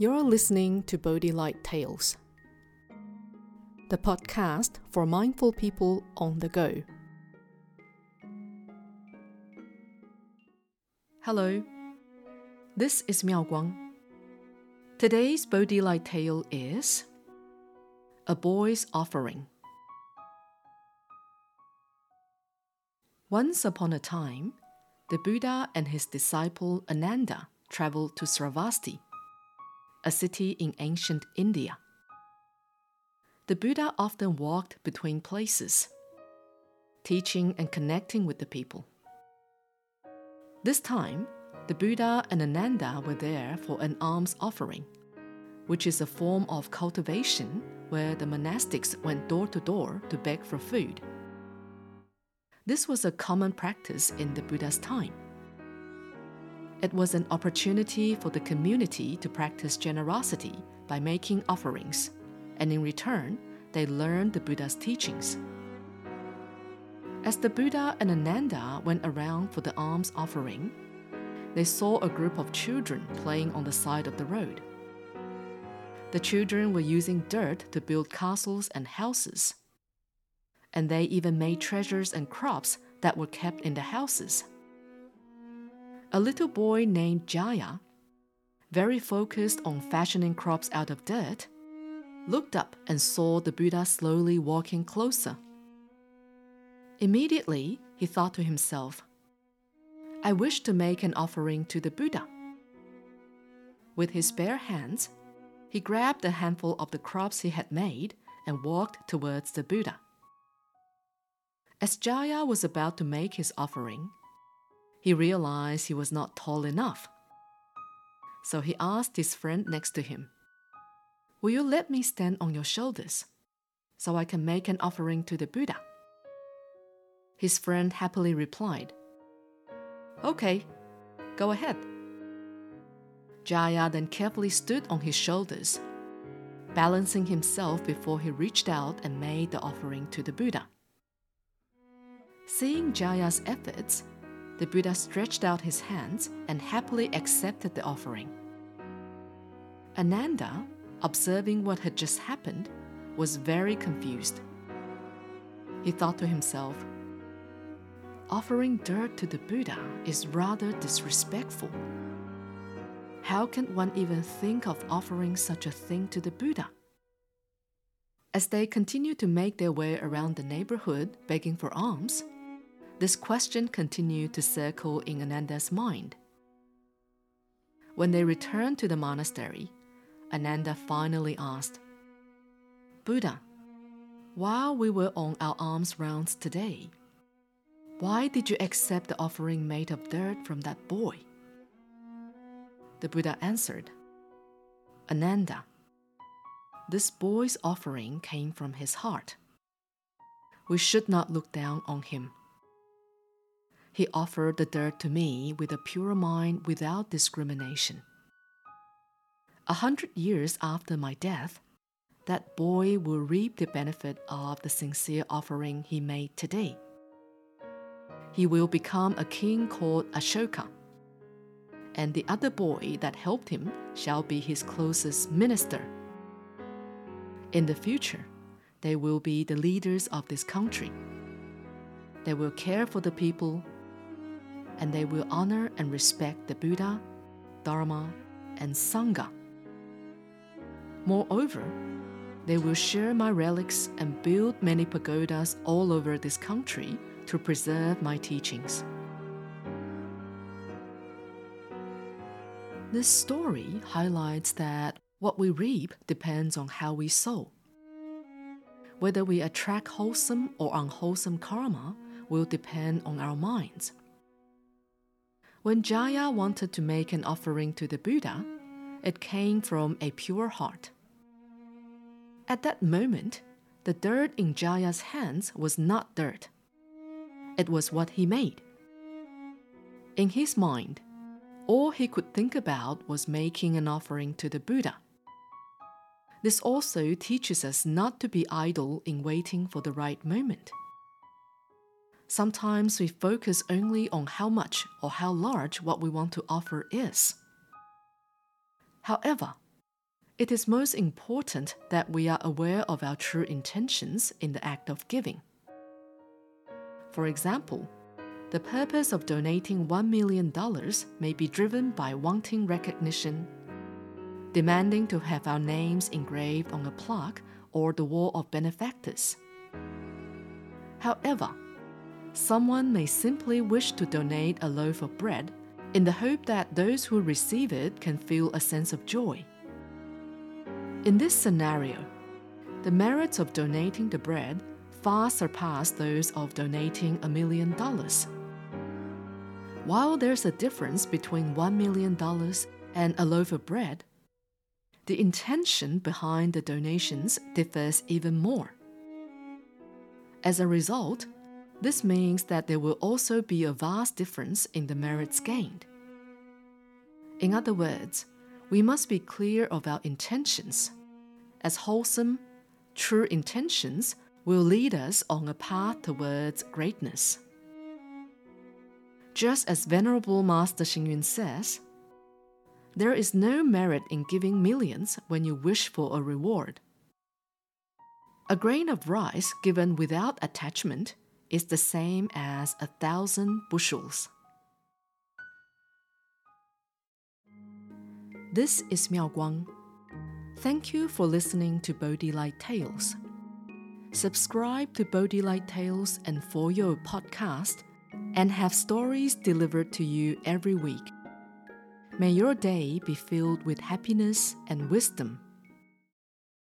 You're listening to Bodhi Light Tales, the podcast for mindful people on the go. Hello, this is Miao Guang. Today's Bodhi Light tale is A Boy's Offering. Once upon a time, the Buddha and his disciple Ananda traveled to Sravasti a city in ancient India. The Buddha often walked between places, teaching and connecting with the people. This time, the Buddha and Ananda were there for an alms offering, which is a form of cultivation where the monastics went door to door to beg for food. This was a common practice in the Buddha's time. It was an opportunity for the community to practice generosity by making offerings, and in return, they learned the Buddha's teachings. As the Buddha and Ananda went around for the alms offering, they saw a group of children playing on the side of the road. The children were using dirt to build castles and houses, and they even made treasures and crops that were kept in the houses a little boy named Jaya, very focused on fashioning crops out of dirt, looked up and saw the Buddha slowly walking closer. Immediately, he thought to himself, I wish to make an offering to the Buddha. With his bare hands, he grabbed a handful of the crops he had made and walked towards the Buddha. As Jaya was about to make his offering, he realized he was not tall enough. So he asked his friend next to him, Will you let me stand on your shoulders so I can make an offering to the Buddha? His friend happily replied, Okay, go ahead. Jaya then carefully stood on his shoulders, balancing himself before he reached out and made the offering to the Buddha. Seeing Jaya's efforts, the Buddha stretched out his hands and happily accepted the offering. Ananda, observing what had just happened, was very confused. He thought to himself, Offering dirt to the Buddha is rather disrespectful. How can one even think of offering such a thing to the Buddha? As they continued to make their way around the neighborhood begging for alms, this question continued to circle in Ananda's mind. When they returned to the monastery, Ananda finally asked, Buddha, while we were on our alms rounds today, why did you accept the offering made of dirt from that boy? The Buddha answered, Ananda, this boy's offering came from his heart. We should not look down on him. He offered the dirt to me with a pure mind without discrimination. A hundred years after my death, that boy will reap the benefit of the sincere offering he made today. He will become a king called Ashoka, and the other boy that helped him shall be his closest minister. In the future, they will be the leaders of this country. They will care for the people and they will honor and respect the Buddha, Dharma, and Sangha. Moreover, they will share my relics and build many pagodas all over this country to preserve my teachings. This story highlights that what we reap depends on how we sow. Whether we attract wholesome or unwholesome karma will depend on our minds. When Jaya wanted to make an offering to the Buddha, it came from a pure heart. At that moment, the dirt in Jaya's hands was not dirt. It was what he made. In his mind, all he could think about was making an offering to the Buddha. This also teaches us not to be idle in waiting for the right moment. Sometimes we focus only on how much or how large what we want to offer is. However, it is most important that we are aware of our true intentions in the act of giving. For example, the purpose of donating $1 million may be driven by wanting recognition, demanding to have our names engraved on a plaque or the wall of benefactors. However, someone may simply wish to donate a loaf of bread in the hope that those who receive it can feel a sense of joy. In this scenario, the merits of donating the bread far surpass those of donating a million dollars. While there's a difference between $1 million and a loaf of bread, the intention behind the donations differs even more. As a result, this means that there will also be a vast difference in the merits gained. In other words, we must be clear of our intentions, as wholesome, true intentions will lead us on a path towards greatness. Just as Venerable Master Xing says, there is no merit in giving millions when you wish for a reward. A grain of rice given without attachment is the same as a thousand bushels. This is Miao Guang. Thank you for listening to Bodhi Light Tales. Subscribe to Bodhi Light Tales and For Your podcast and have stories delivered to you every week. May your day be filled with happiness and wisdom.